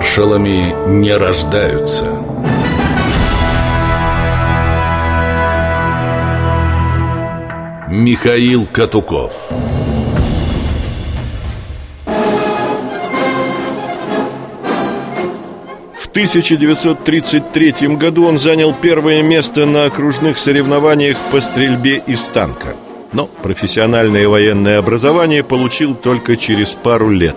Маршалами не рождаются. Михаил Катуков В 1933 году он занял первое место на окружных соревнованиях по стрельбе из танка. Но профессиональное военное образование получил только через пару лет.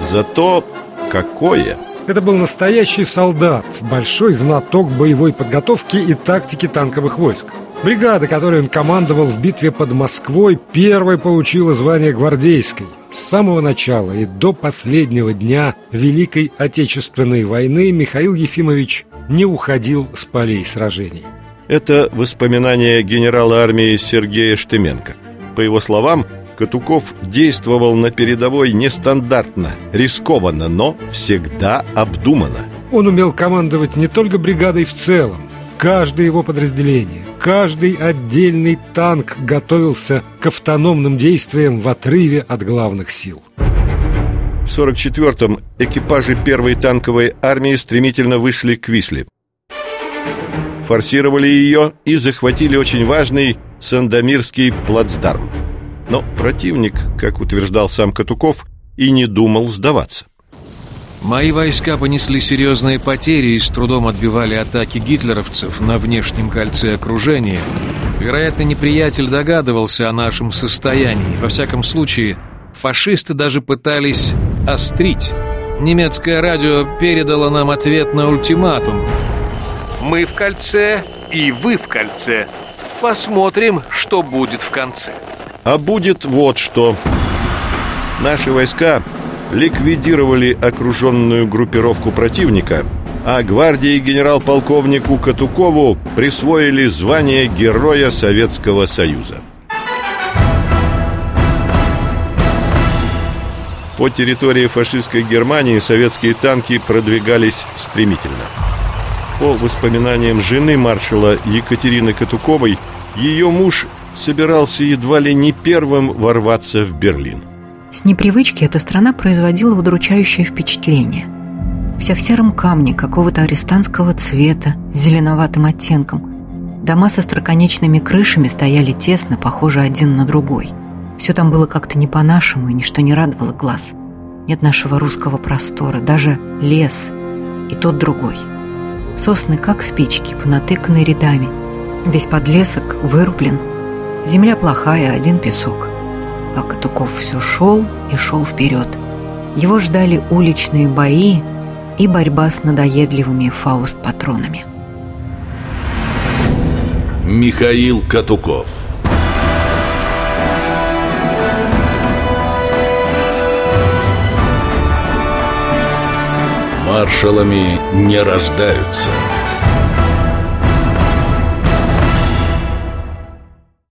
Зато какое! Это был настоящий солдат, большой знаток боевой подготовки и тактики танковых войск. Бригада, которой он командовал в битве под Москвой, первой получила звание гвардейской. С самого начала и до последнего дня Великой Отечественной войны Михаил Ефимович не уходил с полей сражений. Это воспоминания генерала армии Сергея Штеменко. По его словам, Катуков действовал на передовой нестандартно, рискованно, но всегда обдуманно. Он умел командовать не только бригадой в целом. Каждое его подразделение, каждый отдельный танк готовился к автономным действиям в отрыве от главных сил. В 44-м экипажи первой танковой армии стремительно вышли к Висле. Форсировали ее и захватили очень важный Сандомирский плацдарм. Но противник, как утверждал сам Катуков, и не думал сдаваться. Мои войска понесли серьезные потери и с трудом отбивали атаки гитлеровцев на внешнем кольце окружения. Вероятно, неприятель догадывался о нашем состоянии. Во всяком случае, фашисты даже пытались острить. Немецкое радио передало нам ответ на ультиматум. «Мы в кольце, и вы в кольце. Посмотрим, что будет в конце». А будет вот что. Наши войска ликвидировали окруженную группировку противника, а гвардии генерал-полковнику Катукову присвоили звание Героя Советского Союза. По территории фашистской Германии советские танки продвигались стремительно. По воспоминаниям жены маршала Екатерины Катуковой, ее муж собирался едва ли не первым ворваться в Берлин. С непривычки эта страна производила удручающее впечатление. Вся в сером камне какого-то арестантского цвета с зеленоватым оттенком. Дома со строконечными крышами стояли тесно, похожи один на другой. Все там было как-то не по-нашему, и ничто не радовало глаз. Нет нашего русского простора, даже лес и тот другой. Сосны, как спички, понатыканы рядами. Весь подлесок вырублен. Земля плохая, один песок. А Катуков все шел и шел вперед. Его ждали уличные бои и борьба с надоедливыми фауст-патронами. Михаил Катуков Маршалами не рождаются –